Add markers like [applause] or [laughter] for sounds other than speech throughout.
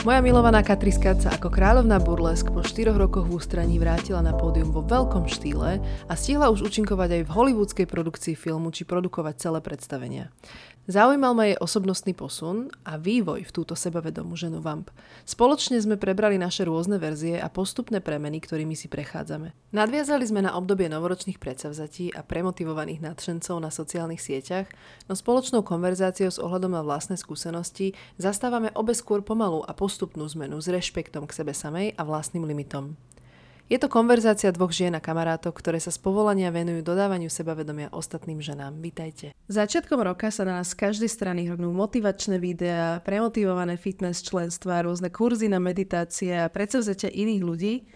Moja milovaná Katriska sa ako kráľovná burlesk po 4 rokoch v ústraní vrátila na pódium vo veľkom štýle a stihla už účinkovať aj v hollywoodskej produkcii filmu či produkovať celé predstavenia. Zaujímal ma jej osobnostný posun a vývoj v túto sebavedomú ženu Vamp. Spoločne sme prebrali naše rôzne verzie a postupné premeny, ktorými si prechádzame. Nadviazali sme na obdobie novoročných predsavzatí a premotivovaných nadšencov na sociálnych sieťach, no spoločnou konverzáciou s ohľadom na vlastné skúsenosti zastávame obe skôr pomalú a postupnú zmenu s rešpektom k sebe samej a vlastným limitom. Je to konverzácia dvoch žien a kamarátok, ktoré sa z povolania venujú dodávaniu sebavedomia ostatným ženám. Vítajte. Začiatkom roka sa na nás z každej strany hrnú motivačné videá, premotivované fitness členstva, rôzne kurzy na meditácie a predsavzatia iných ľudí,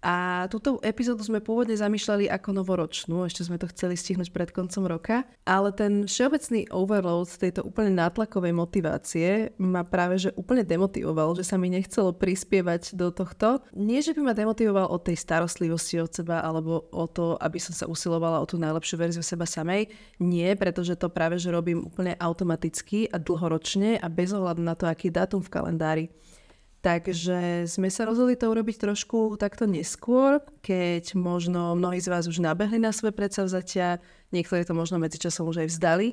a túto epizódu sme pôvodne zamýšľali ako novoročnú, ešte sme to chceli stihnúť pred koncom roka, ale ten všeobecný overload tejto úplne nátlakovej motivácie ma práve že úplne demotivoval, že sa mi nechcelo prispievať do tohto. Nie, že by ma demotivoval od tej starostlivosti od seba alebo o to, aby som sa usilovala o tú najlepšiu verziu seba samej. Nie, pretože to práve že robím úplne automaticky a dlhoročne a bez ohľadu na to, aký dátum v kalendári. Takže sme sa rozhodli to urobiť trošku takto neskôr, keď možno mnohí z vás už nabehli na svoje predsavzatia, niektorí to možno medzičasom už aj vzdali,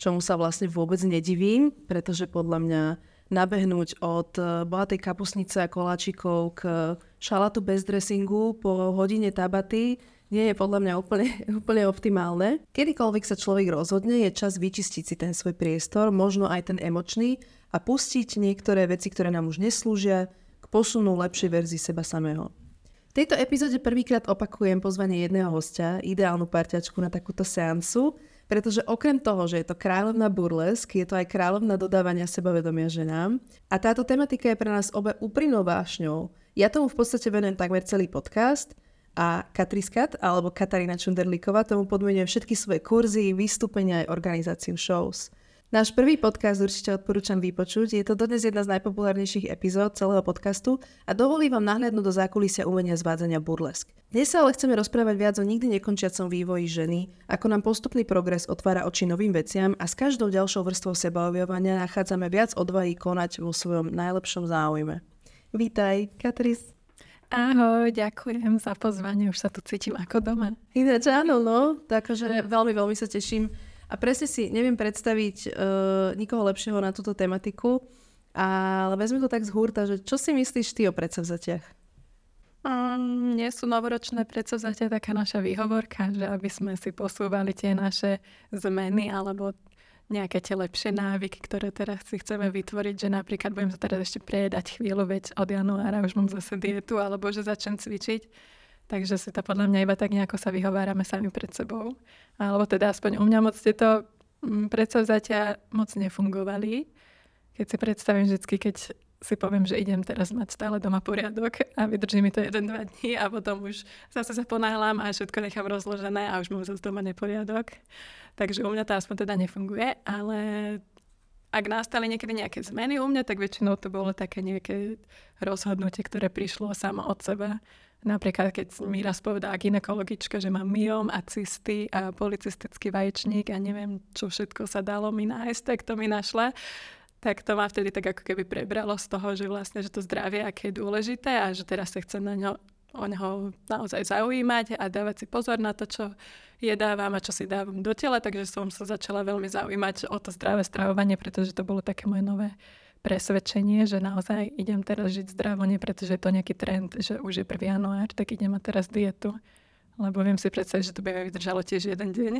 čomu sa vlastne vôbec nedivím, pretože podľa mňa nabehnúť od eh, bohatej kapusnice a koláčikov k šalatu bez dressingu po hodine tabaty nie je podľa mňa úplne, [laughs] úplne optimálne. Kedykoľvek sa človek rozhodne, je čas vyčistiť si ten svoj priestor, možno aj ten emočný a pustiť niektoré veci, ktoré nám už neslúžia, k posunu lepšej verzii seba samého. V tejto epizóde prvýkrát opakujem pozvanie jedného hostia, ideálnu parťačku na takúto seansu, pretože okrem toho, že je to kráľovná burlesk, je to aj kráľovná dodávania sebavedomia ženám. A táto tematika je pre nás obe úprimnou vášňou. Ja tomu v podstate venujem takmer celý podcast a Katriskat alebo Katarína Čunderlíková tomu podmienuje všetky svoje kurzy, vystúpenia aj organizáciu shows. Náš prvý podcast určite odporúčam vypočuť. Je to dodnes jedna z najpopulárnejších epizód celého podcastu a dovolí vám nahliadnúť do zákulisia umenia zvádzania burlesk. Dnes sa ale chceme rozprávať viac o nikdy nekončiacom vývoji ženy, ako nám postupný progres otvára oči novým veciam a s každou ďalšou vrstvou sebaobjavania nachádzame viac odvahy konať vo svojom najlepšom záujme. Vítaj, Katris. Ahoj, ďakujem za pozvanie, už sa tu cítim ako doma. Ináč áno, no, takže veľmi, veľmi sa teším a presne si neviem predstaviť uh, nikoho lepšieho na túto tematiku, ale vezme to tak z hurta, že čo si myslíš ty o predsavzatiach? Um, nie sú novoročné predsavzatia taká naša výhovorka, že aby sme si posúvali tie naše zmeny alebo nejaké tie lepšie návyky, ktoré teraz si chceme vytvoriť, že napríklad budem sa teraz ešte prejedať chvíľu, veď od januára už mám zase dietu, alebo že začnem cvičiť Takže si to podľa mňa iba tak nejako sa vyhovárame sami pred sebou. Alebo teda aspoň u mňa moc tieto mm, predsavzatia moc nefungovali. Keď si predstavím vždy, keď si poviem, že idem teraz mať stále doma poriadok a vydrží mi to jeden, dva dní a potom už zase sa ponáhľam a všetko nechám rozložené a už mám zase doma neporiadok. Takže u mňa to aspoň teda nefunguje, ale ak nastali niekedy nejaké zmeny u mňa, tak väčšinou to bolo také nejaké rozhodnutie, ktoré prišlo samo od seba Napríklad, keď mi raz povedala ginekologička, že mám myom a cysty a policistický vaječník a neviem, čo všetko sa dalo mi nájsť, tak to mi našla. Tak to ma vtedy tak ako keby prebralo z toho, že vlastne, že to zdravie, aké je dôležité a že teraz sa chcem na ňo, o neho naozaj zaujímať a dávať si pozor na to, čo jedávam a čo si dávam do tela, takže som sa začala veľmi zaujímať o to zdravé stravovanie, pretože to bolo také moje nové presvedčenie, že naozaj idem teraz žiť zdravo, nie pretože je to nejaký trend, že už je 1. január, tak idem mať teraz dietu. Lebo viem si predstaviť, že to by mi vydržalo tiež jeden deň.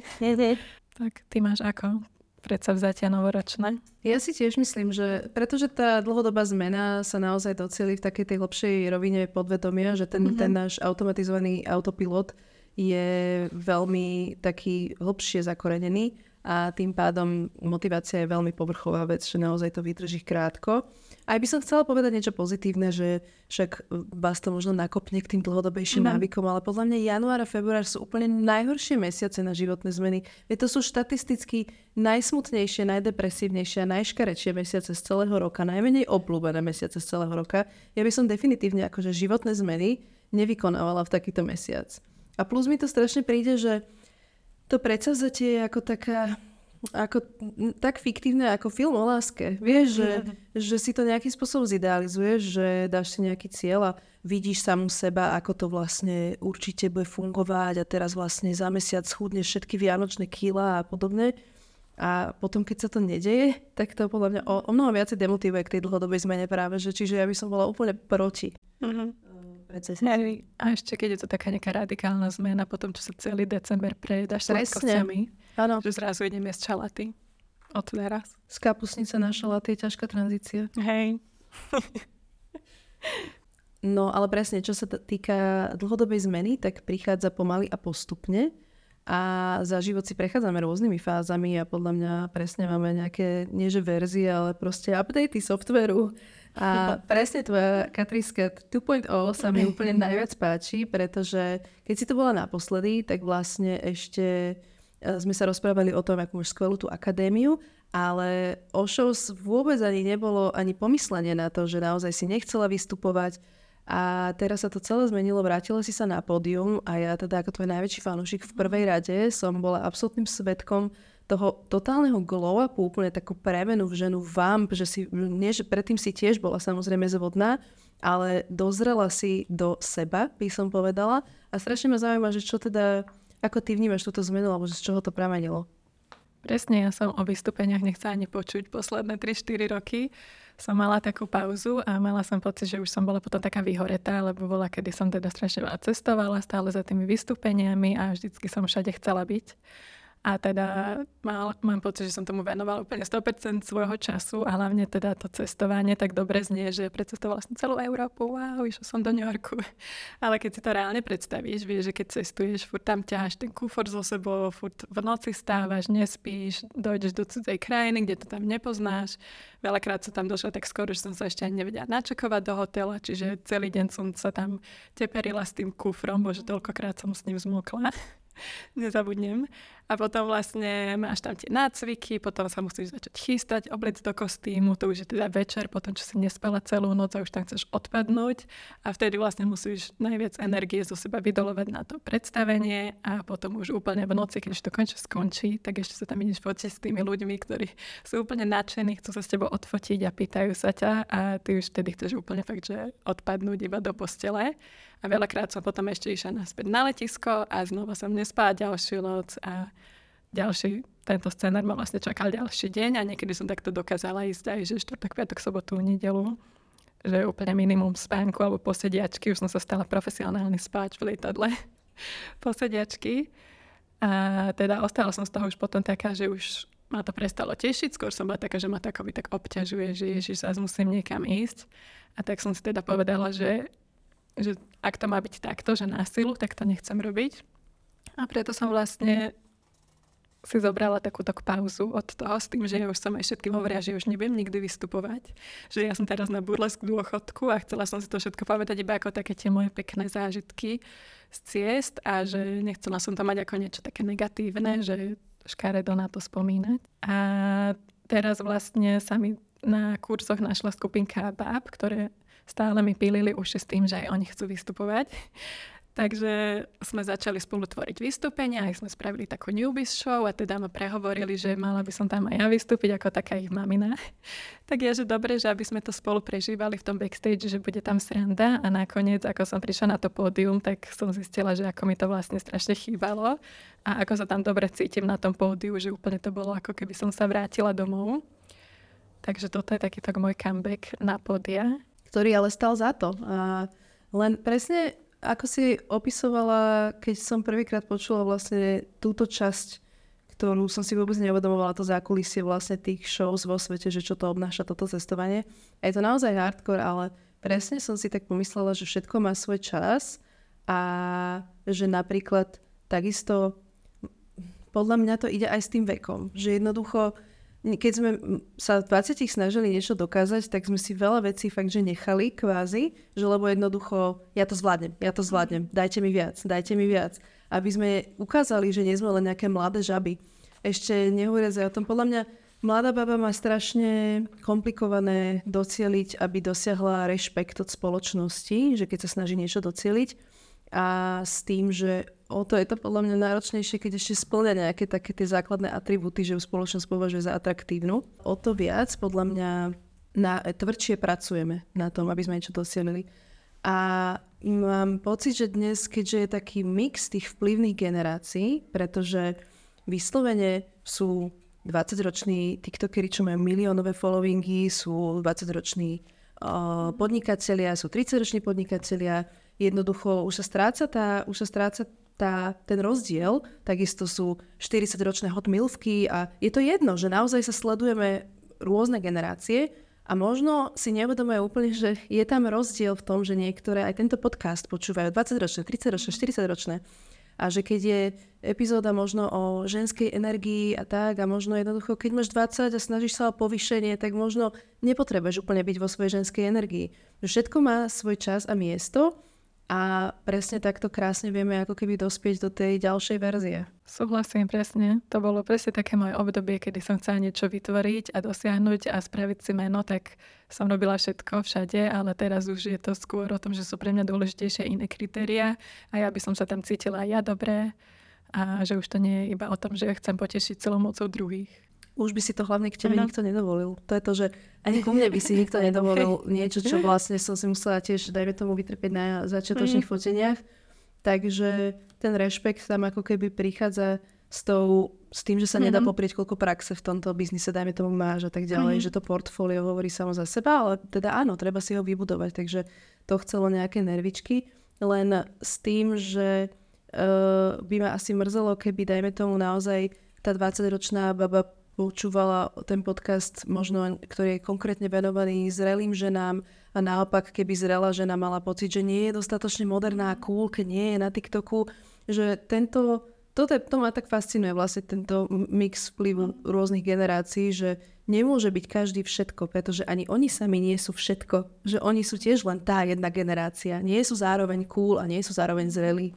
tak ty máš ako? vzatia novoročné? Ja si tiež myslím, že pretože tá dlhodobá zmena sa naozaj docieli v takej tej lepšej rovine podvedomia, že ten, mm-hmm. ten náš automatizovaný autopilot je veľmi taký hlbšie zakorenený a tým pádom motivácia je veľmi povrchová vec, že naozaj to vydrží krátko. Aj by som chcela povedať niečo pozitívne, že však vás to možno nakopne k tým dlhodobejším mm. návykom, ale podľa mňa január a február sú úplne najhoršie mesiace na životné zmeny. Veď to sú štatisticky najsmutnejšie, najdepresívnejšie a najškarečšie mesiace z celého roka, najmenej obľúbené mesiace z celého roka. Ja by som definitívne akože životné zmeny nevykonávala v takýto mesiac. A plus mi to strašne príde, že to predsavzatie je ako taká ako, tak fiktívne ako film o láske. Vieš, že, že si to nejakým spôsobom zidealizuješ, že dáš si nejaký cieľ a vidíš samú seba, ako to vlastne určite bude fungovať a teraz vlastne za mesiac schudneš všetky vianočné kýla a podobne. A potom, keď sa to nedeje, tak to podľa mňa o, o mnoho viacej demotivuje k tej dlhodobej zmene práve, že čiže ja by som bola úplne proti. Uh-huh recesii. A ešte keď je to taká nejaká radikálna zmena, potom čo sa celý december prejedaš sladkosťami, Áno. že zrazu idem jesť šalaty. Od teraz. Z kapusnice na šalaty je ťažká tranzícia. Hej. [laughs] no ale presne, čo sa týka dlhodobej zmeny, tak prichádza pomaly a postupne a za život si prechádzame rôznymi fázami a podľa mňa presne máme nejaké, nie že verzie, ale proste updaty softveru a [laughs] presne tvoja Katriska 2.0 sa mi úplne [laughs] najviac páči, pretože keď si to bola naposledy, tak vlastne ešte e, sme sa rozprávali o tom, ako máš skvelú tú akadémiu, ale o shows vôbec ani nebolo ani pomyslenie na to, že naozaj si nechcela vystupovať. A teraz sa to celé zmenilo, vrátila si sa na pódium a ja teda ako tvoj najväčší fanúšik v prvej rade som bola absolútnym svetkom toho totálneho glow-upu, úplne takú premenu v ženu vamp, že si, nie, že predtým si tiež bola samozrejme zvodná, ale dozrela si do seba, by som povedala. A strašne ma zaujíma, že čo teda, ako ty vnímaš túto zmenu, alebo z čoho to pramenilo? Presne, ja som o vystúpeniach nechcela ani počuť posledné 3-4 roky. Som mala takú pauzu a mala som pocit, že už som bola potom taká vyhoretá, lebo bola, kedy som teda strašne cestovala stále za tými vystúpeniami a vždycky som všade chcela byť. A teda mal, mám pocit, že som tomu venovala úplne 100% svojho času a hlavne teda to cestovanie tak dobre znie, že precestovala som celú Európu, wow, išla som do New Yorku. [laughs] Ale keď si to reálne predstavíš, vieš, že keď cestuješ, furt tam ťaháš ten kufor so sebou, furt v noci stávaš, nespíš, dojdeš do cudzej krajiny, kde to tam nepoznáš. Veľakrát som tam došla tak skoro, že som sa ešte ani nevedela načakovať do hotela, čiže celý deň som sa tam teperila s tým kufrom, bože, toľkokrát som s ním zmokla. [laughs] nezabudnem. A potom vlastne máš tam tie nácviky, potom sa musíš začať chystať, obliec do kostýmu, to už je teda večer, potom čo si nespala celú noc a už tam chceš odpadnúť a vtedy vlastne musíš najviac energie zo seba vydolovať na to predstavenie a potom už úplne v noci, keď to končí skončí, tak ešte sa tam ideš fotiť s tými ľuďmi, ktorí sú úplne nadšení, chcú sa s tebou odfotiť a pýtajú sa ťa a ty už vtedy chceš úplne fakt, že odpadnúť iba do postele. A veľakrát som potom ešte išla naspäť na letisko a znova som nespala ďalšiu noc a ďalší tento scenár ma vlastne čakal ďalší deň a niekedy som takto dokázala ísť aj, že štvrtok, piatok, sobotu, nedelu že úplne minimum spánku alebo posediačky. Už som sa stala profesionálny spáč v lietadle [laughs] posediačky. A teda ostala som z toho už potom taká, že už ma to prestalo tešiť. Skôr som bola taká, že ma takový tak obťažuje, že ježiš, zase musím niekam ísť. A tak som si teda povedala, že že ak to má byť takto, že násilu, tak to nechcem robiť. A preto som vlastne si zobrala takú tak pauzu od toho s tým, že ja už som aj všetkým hovorila, že už nebudem nikdy vystupovať. Že ja som teraz na burlesk dôchodku a chcela som si to všetko pamätať iba ako také tie moje pekné zážitky z ciest a že nechcela som to mať ako niečo také negatívne, že škaredo na to spomínať. A teraz vlastne sa mi na kursoch našla skupinka báb, ktoré stále mi pílili uši s tým, že aj oni chcú vystupovať. Takže sme začali spolu tvoriť vystúpenia, aj sme spravili takú newbies show a teda ma prehovorili, že mala by som tam aj ja vystúpiť ako taká ich mamina. [laughs] tak je, že dobre, že aby sme to spolu prežívali v tom backstage, že bude tam sranda a nakoniec, ako som prišla na to pódium, tak som zistila, že ako mi to vlastne strašne chýbalo a ako sa tam dobre cítim na tom pódiu, že úplne to bolo ako keby som sa vrátila domov. Takže toto je taký tak môj comeback na pódia ktorý ale stal za to. A len presne ako si opisovala, keď som prvýkrát počula vlastne túto časť, ktorú som si vôbec neuvedomovala, to zákulisie vlastne tých shows vo svete, že čo to obnáša toto cestovanie. A je to naozaj hardcore, ale presne som si tak pomyslela, že všetko má svoj čas a že napríklad takisto podľa mňa to ide aj s tým vekom, že jednoducho keď sme sa v 20 snažili niečo dokázať, tak sme si veľa vecí fakt, že nechali kvázi, že lebo jednoducho, ja to zvládnem, ja to zvládnem, dajte mi viac, dajte mi viac. Aby sme ukázali, že nie sme len nejaké mladé žaby. Ešte nehovoriac o tom, podľa mňa mladá baba má strašne komplikované docieliť, aby dosiahla rešpekt od spoločnosti, že keď sa snaží niečo docieliť a s tým, že o to je to podľa mňa náročnejšie, keď ešte splňa nejaké také tie základné atribúty, že ju spoločnosť považuje za atraktívnu. O to viac podľa mňa na, tvrdšie pracujeme na tom, aby sme niečo dosielili. A mám pocit, že dnes, keďže je taký mix tých vplyvných generácií, pretože vyslovene sú 20-roční TikTokery, čo majú miliónové followingy, sú 20-roční uh, podnikatelia, sú 30-roční podnikatelia, jednoducho už sa stráca tá, už sa stráca tá, ten rozdiel, takisto sú 40-ročné hot milvky a je to jedno, že naozaj sa sledujeme rôzne generácie a možno si neuvedomuje úplne, že je tam rozdiel v tom, že niektoré aj tento podcast počúvajú 20-ročné, 30-ročné, 40-ročné a že keď je epizóda možno o ženskej energii a tak a možno jednoducho, keď máš 20 a snažíš sa o povýšenie, tak možno nepotrebuješ úplne byť vo svojej ženskej energii. Všetko má svoj čas a miesto a presne takto krásne vieme ako keby dospieť do tej ďalšej verzie. Súhlasím presne. To bolo presne také moje obdobie, kedy som chcela niečo vytvoriť a dosiahnuť a spraviť si meno, tak som robila všetko všade, ale teraz už je to skôr o tom, že sú pre mňa dôležitejšie iné kritéria a ja by som sa tam cítila aj ja dobre a že už to nie je iba o tom, že chcem potešiť celou mocou druhých už by si to hlavne k tebe ano. nikto nedovolil. To je to, že ani ku mne by si [laughs] nikto nedovolil niečo, čo vlastne som si musela tiež, dajme tomu, vytrpieť na začiatočných mm. foteniach. Takže ten rešpekt tam ako keby prichádza s, tou, s tým, že sa nedá mm-hmm. poprieť, koľko praxe v tomto biznise, dajme tomu máš a tak ďalej, mm-hmm. že to portfólio hovorí samo za seba, ale teda áno, treba si ho vybudovať, takže to chcelo nejaké nervičky, len s tým, že uh, by ma asi mrzelo, keby, dajme tomu, naozaj tá 20-ročná baba počúvala ten podcast, možno, ktorý je konkrétne venovaný zrelým ženám a naopak, keby zrela žena mala pocit, že nie je dostatočne moderná a cool, keď nie je na TikToku, že tento, toto, to ma tak fascinuje vlastne tento mix vplyvu rôznych generácií, že nemôže byť každý všetko, pretože ani oni sami nie sú všetko, že oni sú tiež len tá jedna generácia, nie sú zároveň cool a nie sú zároveň zrelí.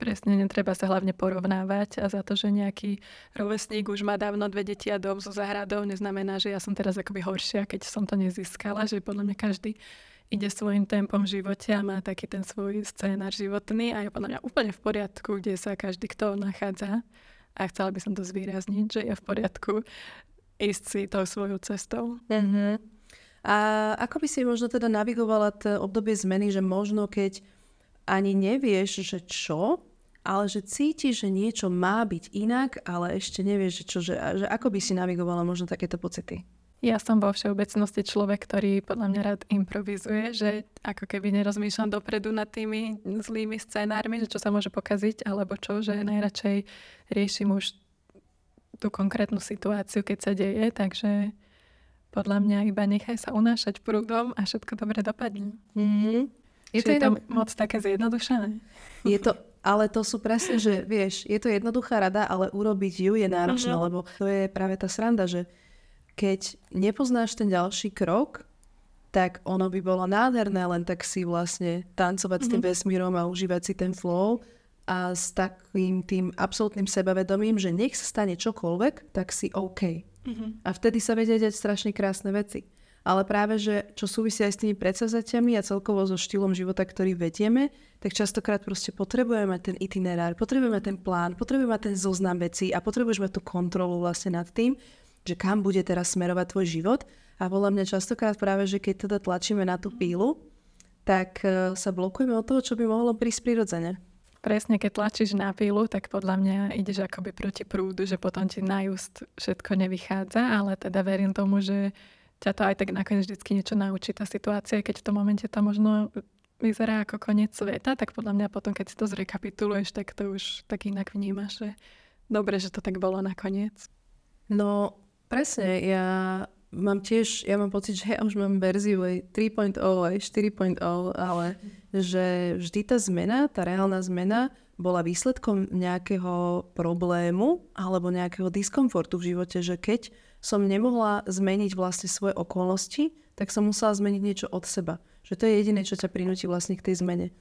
Presne, netreba sa hlavne porovnávať a za to, že nejaký rovesník už má dávno dve deti a dom so záhradou, neznamená, že ja som teraz akoby horšia, keď som to nezískala, že podľa mňa každý ide svojim tempom v živote a má taký ten svoj scénar životný a je podľa mňa úplne v poriadku, kde sa každý kto nachádza. A chcela by som to zvýrazniť, že je v poriadku ísť si tou svojou cestou. Mm-hmm. A ako by si možno teda navigovala to obdobie zmeny, že možno keď ani nevieš, že čo, ale že cítiš, že niečo má byť inak, ale ešte nevieš, že čo, že, že ako by si navigovala možno takéto pocity? Ja som vo všeobecnosti človek, ktorý podľa mňa rád improvizuje, že ako keby nerozmýšľam dopredu nad tými zlými scénármi, že čo sa môže pokaziť, alebo čo, že najradšej riešim už tú konkrétnu situáciu, keď sa deje, takže podľa mňa iba nechaj sa unášať prúdom a všetko dobre dopadne. Mm-hmm. Je to, je to moc také zjednodušené? Je to, ale to sú presne, že vieš, je to jednoduchá rada, ale urobiť ju je náročné, mm-hmm. lebo to je práve tá sranda, že keď nepoznáš ten ďalší krok, tak ono by bolo nádherné len tak si vlastne tancovať mm-hmm. s tým mhm. vesmírom a užívať si ten flow a s takým tým absolútnym sebavedomím, že nech sa stane čokoľvek, tak si OK. Mm-hmm. A vtedy sa vedia dať strašne krásne veci ale práve, že čo súvisí aj s tými predsazatiami a celkovo so štýlom života, ktorý vedieme, tak častokrát proste potrebujeme ten itinerár, potrebujeme ten plán, potrebujeme ten zoznam vecí a potrebujeme tú kontrolu vlastne nad tým, že kam bude teraz smerovať tvoj život. A podľa mňa častokrát práve, že keď teda tlačíme na tú pílu, tak e, sa blokujeme od toho, čo by mohlo prísť prirodzene. Presne, keď tlačíš na pílu, tak podľa mňa ideš akoby proti prúdu, že potom ti najúst všetko nevychádza, ale teda verím tomu, že ťa to aj tak nakoniec vždy niečo naučí. Tá situácia, keď v tom momente to možno vyzerá ako koniec sveta, tak podľa mňa potom, keď si to zrekapituluješ, tak to už tak inak vnímaš, že dobre, že to tak bolo nakoniec. No, presne, ja mám tiež, ja mám pocit, že ja už mám verziu aj 3.0, aj 4.0, ale že vždy tá zmena, tá reálna zmena bola výsledkom nejakého problému alebo nejakého diskomfortu v živote, že keď som nemohla zmeniť vlastne svoje okolnosti, tak som musela zmeniť niečo od seba. Že to je jediné, čo ťa prinúti vlastne k tej zmene.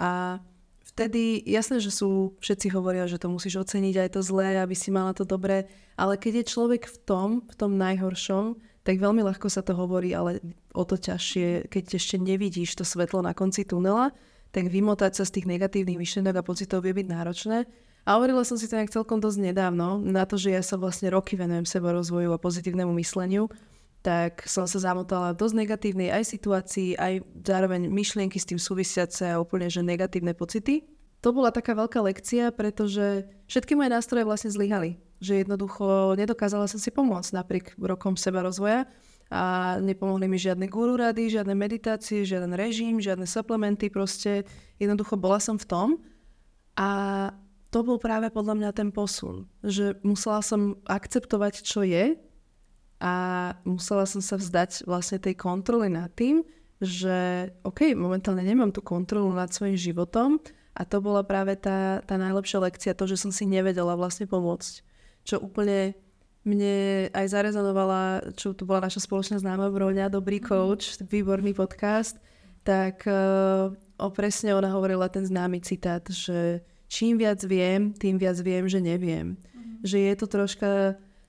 A vtedy, jasné, že sú, všetci hovoria, že to musíš oceniť aj to zlé, aby si mala to dobré, ale keď je človek v tom, v tom najhoršom, tak veľmi ľahko sa to hovorí, ale o to ťažšie, keď ešte nevidíš to svetlo na konci tunela, tak vymotať sa z tých negatívnych myšlienok a pocitov vie byť náročné. A hovorila som si to nejak celkom dosť nedávno, na to, že ja sa vlastne roky venujem seborozvoju a pozitívnemu mysleniu, tak som sa zamotala dosť negatívnej aj situácii, aj zároveň myšlienky s tým súvisiace a úplne že negatívne pocity. To bola taká veľká lekcia, pretože všetky moje nástroje vlastne zlyhali. Že jednoducho nedokázala som si pomôcť napriek rokom seba rozvoja a nepomohli mi žiadne guru rady, žiadne meditácie, žiaden režim, žiadne suplementy, proste jednoducho bola som v tom a to bol práve podľa mňa ten posun, že musela som akceptovať, čo je a musela som sa vzdať vlastne tej kontroly nad tým, že OK, momentálne nemám tú kontrolu nad svojim životom a to bola práve tá, tá najlepšia lekcia, to, že som si nevedela vlastne pomôcť. Čo úplne mne aj zarezonovala, čo tu bola naša spoločná známa Broňa, dobrý coach, výborný podcast, tak uh, o presne ona hovorila ten známy citát, že čím viac viem, tým viac viem, že neviem. Mm. Že je to troška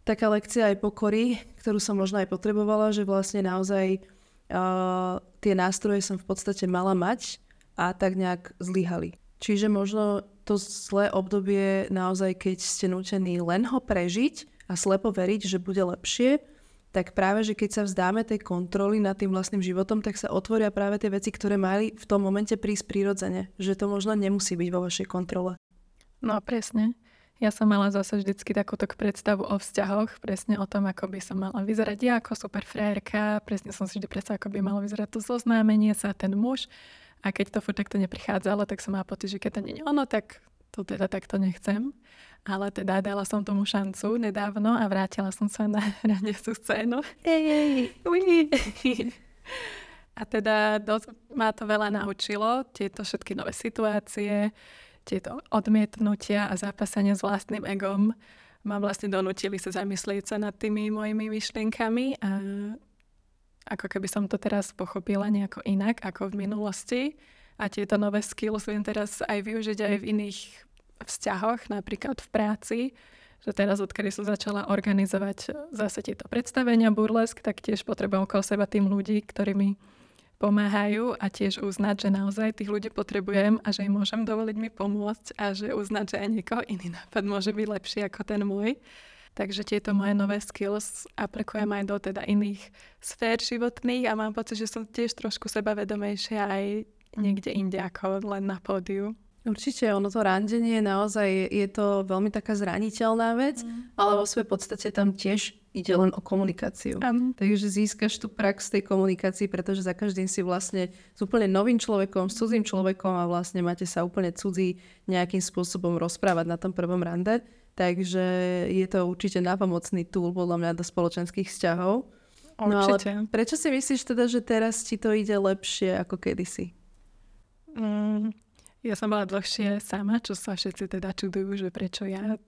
taká lekcia aj pokory, ktorú som možno aj potrebovala, že vlastne naozaj uh, tie nástroje som v podstate mala mať a tak nejak zlyhali. Čiže možno to zlé obdobie naozaj, keď ste nutení len ho prežiť a slepo veriť, že bude lepšie, tak práve, že keď sa vzdáme tej kontroly nad tým vlastným životom, tak sa otvoria práve tie veci, ktoré mali v tom momente prísť prirodzene. Že to možno nemusí byť vo vašej kontrole. No presne. Ja som mala zase vždycky takúto predstavu o vzťahoch, presne o tom, ako by som mala vyzerať ja ako super frérka, presne som si vždy predstavila, ako by malo vyzerať to zoznámenie sa, ten muž. A keď to furt takto neprichádzalo, tak som mala pocit, že keď to nie je ono, tak to teda takto nechcem. Ale teda dala som tomu šancu nedávno a vrátila som sa na randiacu scénu. Ej, A teda dosť ma to veľa naučilo, tieto všetky nové situácie, tieto odmietnutia a zápasenie s vlastným egom ma vlastne donútili sa zamyslieť sa nad tými mojimi myšlienkami a ako keby som to teraz pochopila nejako inak ako v minulosti a tieto nové skills viem teraz aj využiť aj v iných vzťahoch, napríklad v práci, že teraz, odkedy som začala organizovať zase tieto predstavenia burlesk, tak tiež potrebujem okolo seba tým ľudí, ktorí mi pomáhajú a tiež uznať, že naozaj tých ľudí potrebujem a že im môžem dovoliť mi pomôcť a že uznať, že aj niekoho iný nápad môže byť lepší ako ten môj. Takže tieto moje nové skills aplikujem aj do teda iných sfér životných a mám pocit, že som tiež trošku sebavedomejšia aj niekde inde ako len na pódiu. Určite, ono to randenie naozaj je to veľmi taká zraniteľná vec, mm. ale vo svojej podstate tam tiež ide len o komunikáciu. Um. Takže získaš tú prax tej komunikácii, pretože za každým si vlastne s úplne novým človekom, s cudzím človekom a vlastne máte sa úplne cudzí nejakým spôsobom rozprávať na tom prvom rande. Takže je to určite napomocný tool podľa mňa do spoločenských vzťahov. Určite. No ale prečo si myslíš teda, že teraz ti to ide lepšie ako kedysi? Mm, ja som bola dlhšie sama, čo sa všetci teda čudujú, že prečo ja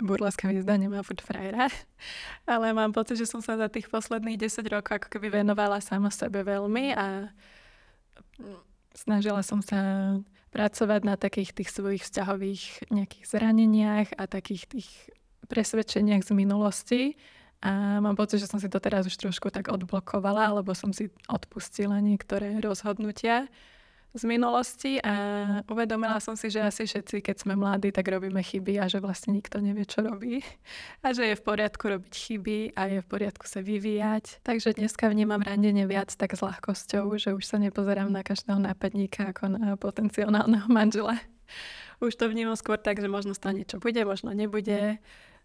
burleská hviezda nemá furt frajera. [laughs] Ale mám pocit, že som sa za tých posledných 10 rokov ako keby venovala sama sebe veľmi a snažila som sa pracovať na takých tých svojich vzťahových nejakých zraneniach a takých tých presvedčeniach z minulosti. A mám pocit, že som si to teraz už trošku tak odblokovala, alebo som si odpustila niektoré rozhodnutia z minulosti a uvedomila som si, že asi všetci, keď sme mladí, tak robíme chyby a že vlastne nikto nevie, čo robí. A že je v poriadku robiť chyby a je v poriadku sa vyvíjať. Takže dneska vnímam randenie viac tak s ľahkosťou, že už sa nepozerám na každého nápadníka ako na potenciálneho manžela. Už to vnímam skôr tak, že možno toho niečo bude, možno nebude.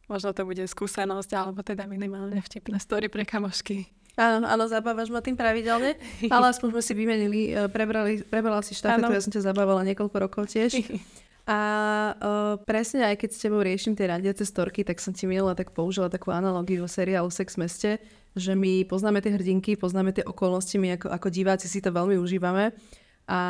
Možno to bude skúsenosť, alebo teda minimálne vtipné story pre kamošky. Áno, áno, zabávaš ma tým pravidelne, ale aspoň sme si vymenili, e, prebrali, prebrala si štafetu, ja som ťa zabávala niekoľko rokov tiež. [laughs] A uh, presne aj keď s tebou riešim tie randiace storky, tak som ti minula tak použila takú analogiu seriálu Sex meste, že my poznáme tie hrdinky, poznáme tie okolnosti, my ako, ako diváci si to veľmi užívame a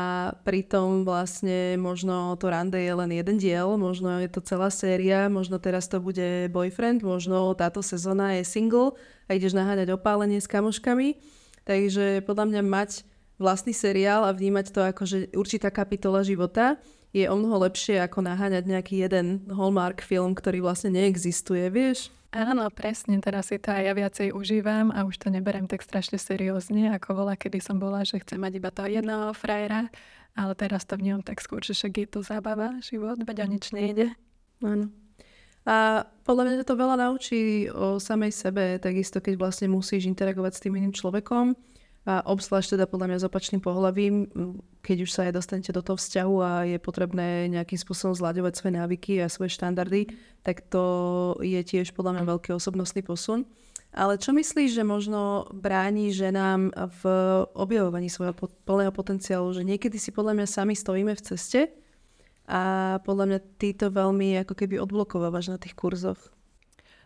pritom vlastne možno to rande je len jeden diel, možno je to celá séria, možno teraz to bude boyfriend, možno táto sezóna je single a ideš naháňať opálenie s kamoškami. Takže podľa mňa mať vlastný seriál a vnímať to ako, že určitá kapitola života je o mnoho lepšie ako naháňať nejaký jeden Hallmark film, ktorý vlastne neexistuje, vieš? Áno, presne, teraz si to aj ja viacej užívam a už to neberem tak strašne seriózne, ako bola, kedy som bola, že chcem mať iba toho jedného frajera, ale teraz to vnímam tak skôr, že však je to zábava, život, veď o nič nejde. Áno. A podľa mňa to veľa naučí o samej sebe, takisto keď vlastne musíš interagovať s tým iným človekom a obzvlášť teda podľa mňa s opačným pohľavím, keď už sa aj dostanete do toho vzťahu a je potrebné nejakým spôsobom zľadovať svoje návyky a svoje štandardy, tak to je tiež podľa mňa veľký osobnostný posun. Ale čo myslíš, že možno bráni ženám v objavovaní svojho plného potenciálu? Že niekedy si podľa mňa sami stojíme v ceste a podľa mňa ty to veľmi ako keby odblokovávaš na tých kurzoch.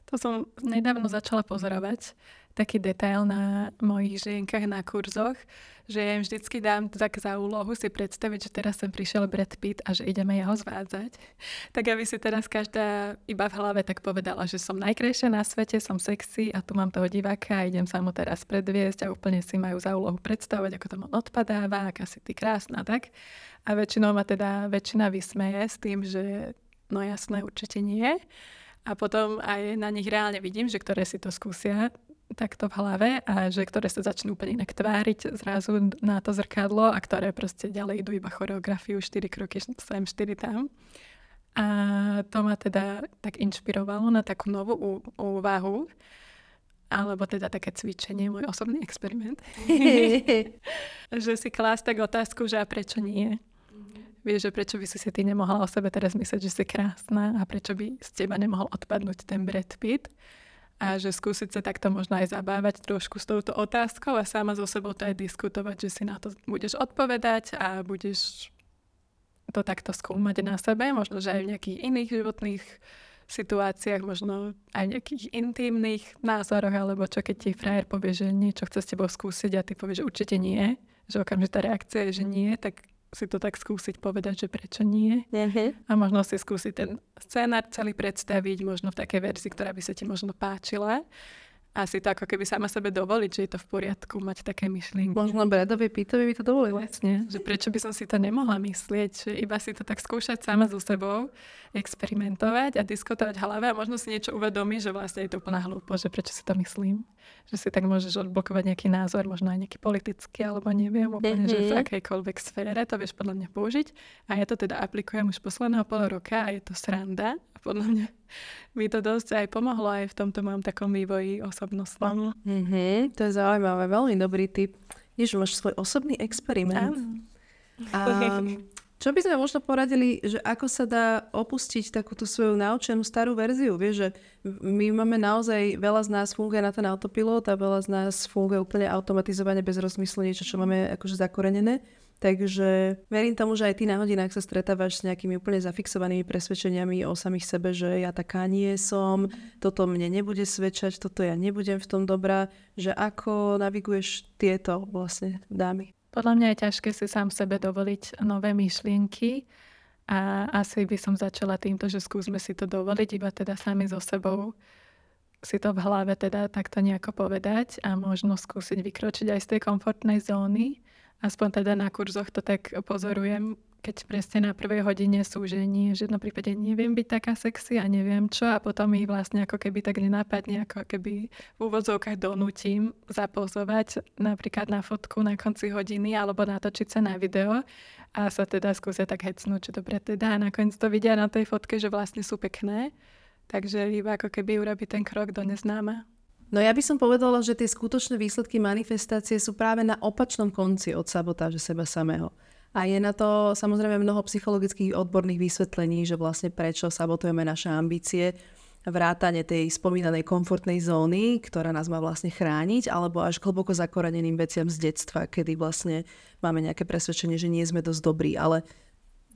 To som nedávno začala pozorovať taký detail na mojich žienkach na kurzoch, že ja im vždycky dám tak za úlohu si predstaviť, že teraz sem prišiel Brad Pitt a že ideme jeho zvádzať. [laughs] Tak aby si teraz každá iba v hlave tak povedala, že som najkrajšia na svete, som sexy a tu mám toho diváka a idem sa mu teraz predviesť a úplne si majú za úlohu predstavovať, ako tam on odpadáva, aká si ty krásna, tak. A väčšinou ma teda väčšina vysmeje s tým, že no jasné, určite nie. A potom aj na nich reálne vidím, že ktoré si to skúsia takto v hlave a že ktoré sa začnú úplne inak tváriť zrazu na to zrkadlo a ktoré proste ďalej idú iba choreografiu 4 kroky sem, 4 tam. A to ma teda tak inšpirovalo na takú novú úvahu, alebo teda také cvičenie, môj osobný experiment. [laughs] že si klás tak otázku, že a prečo nie? Vieš, že prečo by si si ty nemohla o sebe teraz myslieť, že si krásna a prečo by z teba nemohol odpadnúť ten Brad Pitt a že skúsiť sa takto možno aj zabávať trošku s touto otázkou a sama so sebou to aj diskutovať, že si na to budeš odpovedať a budeš to takto skúmať na sebe, možno, že aj v nejakých iných životných situáciách, možno aj v nejakých intimných názoroch, alebo čo keď ti frajer povie, že niečo chce s tebou skúsiť a ty povieš, že určite nie, že okamžitá reakcia je, že nie, tak si to tak skúsiť povedať, že prečo nie. Uh-huh. A možno si skúsiť ten scénar celý predstaviť, možno v takej verzii, ktorá by sa ti možno páčila a si to ako keby sama sebe dovoliť, že je to v poriadku mať také myšlienky. Možno Bradovi Pitovi by to dovolilo. Vlastne, že prečo by som si to nemohla myslieť, že iba si to tak skúšať sama so sebou, experimentovať a diskutovať v hlave a možno si niečo uvedomiť, že vlastne je to úplná hlúpo, že prečo si to myslím. Že si tak môžeš odblokovať nejaký názor, možno aj nejaký politický, alebo neviem úplne, mm-hmm. že v mhm. akejkoľvek sfére to vieš podľa mňa použiť. A ja to teda aplikujem už posledného pol roka a je to sranda. Podľa mňa mi to dosť aj pomohlo aj v tomto mojom takom vývoji osobnostnom. Mm-hmm, to je zaujímavé, veľmi dobrý tip. Ježiš, máš svoj osobný experiment. A čo by sme možno poradili, že ako sa dá opustiť takúto svoju naučenú starú verziu? Vieš, že my máme naozaj, veľa z nás funguje na ten autopilot a veľa z nás funguje úplne automatizovane bez rozmyslu niečo, čo máme akože zakorenené. Takže verím tomu, že aj ty na hodinách sa stretávaš s nejakými úplne zafixovanými presvedčeniami o samých sebe, že ja taká nie som, toto mne nebude svedčať, toto ja nebudem v tom dobrá, že ako naviguješ tieto vlastne dámy? Podľa mňa je ťažké si sám sebe dovoliť nové myšlienky a asi by som začala týmto, že skúsme si to dovoliť iba teda sami so sebou si to v hlave teda takto nejako povedať a možno skúsiť vykročiť aj z tej komfortnej zóny aspoň teda na kurzoch to tak pozorujem, keď presne na prvej hodine sú žení, že na prípade neviem byť taká sexy a neviem čo a potom ich vlastne ako keby tak nenápadne, ako keby v úvodzovkách donútim zapozovať napríklad na fotku na konci hodiny alebo natočiť sa na video a sa teda skúsia tak hecnúť, že dobre teda a nakoniec to vidia na tej fotke, že vlastne sú pekné. Takže iba ako keby urobiť ten krok do neznáma. No ja by som povedala, že tie skutočné výsledky manifestácie sú práve na opačnom konci od sabotáže seba samého. A je na to samozrejme mnoho psychologických odborných vysvetlení, že vlastne prečo sabotujeme naše ambície, vrátane tej spomínanej komfortnej zóny, ktorá nás má vlastne chrániť, alebo až hlboko zakoreneným veciam z detstva, kedy vlastne máme nejaké presvedčenie, že nie sme dosť dobrí. Ale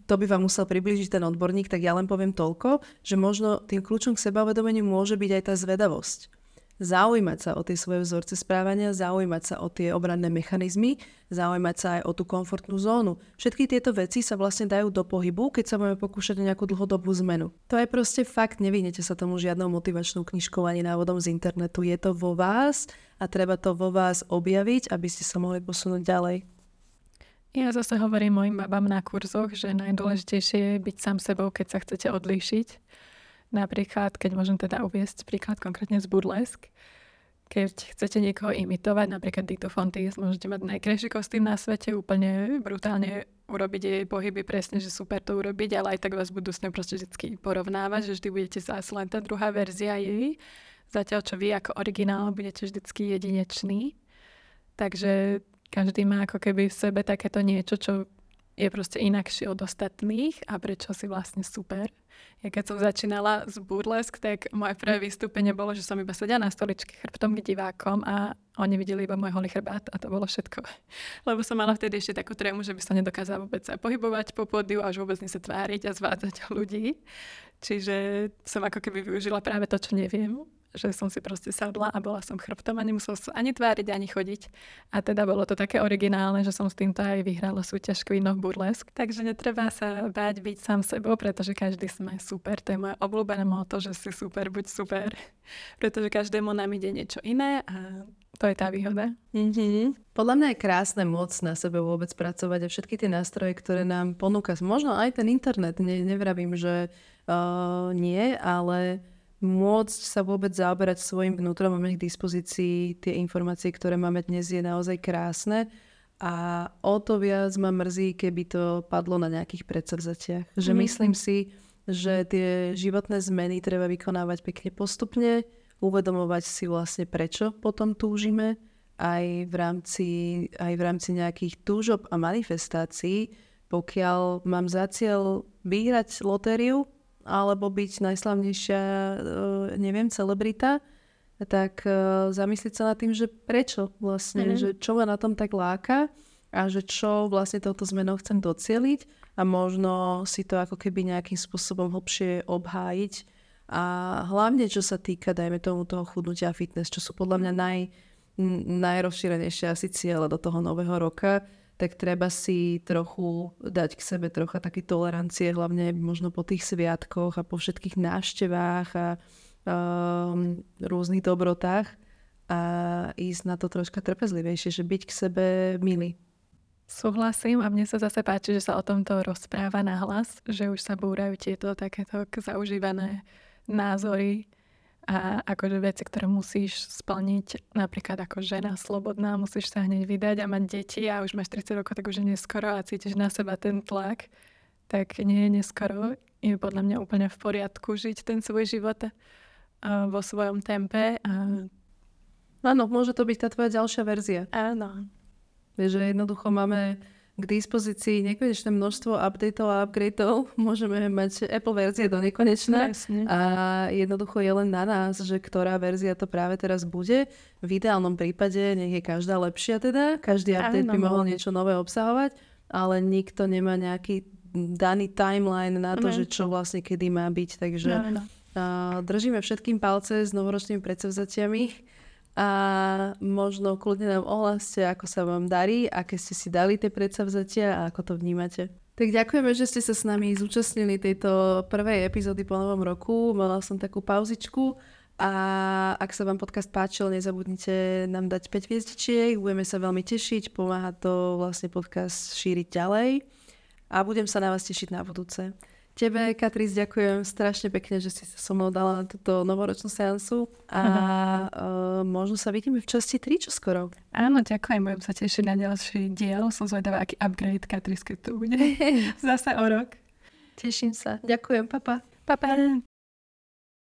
to by vám musel priblížiť ten odborník, tak ja len poviem toľko, že možno tým kľúčom k sebavedomeniu môže byť aj tá zvedavosť zaujímať sa o tie svoje vzorce správania, zaujímať sa o tie obranné mechanizmy, zaujímať sa aj o tú komfortnú zónu. Všetky tieto veci sa vlastne dajú do pohybu, keď sa budeme pokúšať o nejakú dlhodobú zmenu. To je proste fakt, nevyhnete sa tomu žiadnou motivačnou knižkou ani návodom z internetu. Je to vo vás a treba to vo vás objaviť, aby ste sa mohli posunúť ďalej. Ja zase hovorím mojim babám na kurzoch, že najdôležitejšie je byť sám sebou, keď sa chcete odlíšiť Napríklad, keď môžem teda uviesť príklad konkrétne z burlesk, keď chcete niekoho imitovať, napríklad Dito Fontis, môžete mať najkrajší kostým na svete, úplne brutálne urobiť jej pohyby presne, že super to urobiť, ale aj tak vás budú s ňou proste vždy porovnávať, že vždy budete zase len tá druhá verzia jej, zatiaľ čo vy ako originál budete vždycky jedinečný. Takže každý má ako keby v sebe takéto niečo, čo je proste inakšie od ostatných a prečo si vlastne super. Ja keď som začínala z burlesk, tak moje prvé vystúpenie bolo, že som iba sedela na stoličke chrbtom k divákom a oni videli iba môj holý chrbát a to bolo všetko. [laughs] Lebo som mala vtedy ešte takú trému, že by som nedokázala vôbec sa pohybovať po pódiu a už vôbec sa tváriť a zvádzať ľudí. Čiže som ako keby využila práve to, čo neviem že som si proste sadla a bola som chrbtom a nemusela sa ani tváriť, ani chodiť. A teda bolo to také originálne, že som s týmto aj vyhrala súťaž Queen of Burlesque. Takže netreba sa báť byť sám sebou, pretože každý sme super. To je moje obľúbené moto, že si super, buď super. Pretože každému nám ide niečo iné a to je tá výhoda. Mm-hmm. Podľa mňa je krásne môcť na sebe vôbec pracovať a všetky tie nástroje, ktoré nám ponúka, možno aj ten internet, ne, nevravím, že uh, nie, ale môcť sa vôbec zaoberať svojim vnútrom mať k dispozícii tie informácie, ktoré máme dnes, je naozaj krásne. A o to viac ma mrzí, keby to padlo na nejakých predsavzatiach. Že mm. myslím si, že tie životné zmeny treba vykonávať pekne postupne, uvedomovať si vlastne prečo potom túžime, aj v rámci, aj v rámci nejakých túžob a manifestácií, pokiaľ mám za cieľ vyhrať lotériu, alebo byť najslavnejšia, e, neviem, celebrita, tak e, zamyslieť sa nad tým, že prečo vlastne, mm-hmm. že čo ma na tom tak láka a že čo vlastne touto zmenou chcem docieliť a možno si to ako keby nejakým spôsobom hlbšie obhájiť a hlavne čo sa týka, dajme tomu toho chudnutia a fitness, čo sú podľa mňa naj, najrozšírenejšie asi cieľe do toho nového roka, tak treba si trochu dať k sebe trocha také tolerancie, hlavne možno po tých sviatkoch a po všetkých návštevách a um, rôznych dobrotách a ísť na to troška trpezlivejšie, že byť k sebe milý. Súhlasím a mne sa zase páči, že sa o tomto rozpráva na hlas, že už sa búrajú tieto takéto zaužívané názory, a akože veci, ktoré musíš splniť, napríklad ako žena slobodná, musíš sa hneď vydať a mať deti a už máš 30 rokov, tak už je neskoro a cítiš na seba ten tlak, tak nie je neskoro. Je podľa mňa úplne v poriadku žiť ten svoj život uh, vo svojom tempe. A... Áno, môže to byť tá tvoja ďalšia verzia. Áno. Vieš, že jednoducho máme k dispozícii nekonečné množstvo updateov a upgradeov. [laughs] Môžeme mať Apple verzie do nekonečna. A jednoducho je len na nás, že ktorá verzia to práve teraz bude. V ideálnom prípade nech je každá lepšia teda. Každý update by mohol niečo nové obsahovať, ale nikto nemá nejaký daný timeline na to, že čo vlastne kedy má byť. Takže uh, držíme všetkým palce s novoročnými predsavzatiami a možno kľudne nám ohláste, ako sa vám darí, aké ste si dali tie predsavzatia a ako to vnímate. Tak ďakujeme, že ste sa s nami zúčastnili tejto prvej epizódy po novom roku. Mala som takú pauzičku a ak sa vám podcast páčil, nezabudnite nám dať 5 hviezdičiek, budeme sa veľmi tešiť, pomáha to vlastne podcast šíriť ďalej a budem sa na vás tešiť na budúce. Tebe, Katris, ďakujem strašne pekne, že si sa so mnou dala na túto novoročnú seansu a uh, možno sa vidíme v časti 3 čoskoro. Áno, ďakujem, budem sa tešiť na ďalší diel. Som zvedavá, aký upgrade Katris, keď tu bude. [laughs] Zase o rok. Teším sa. Ďakujem, papa. Papa.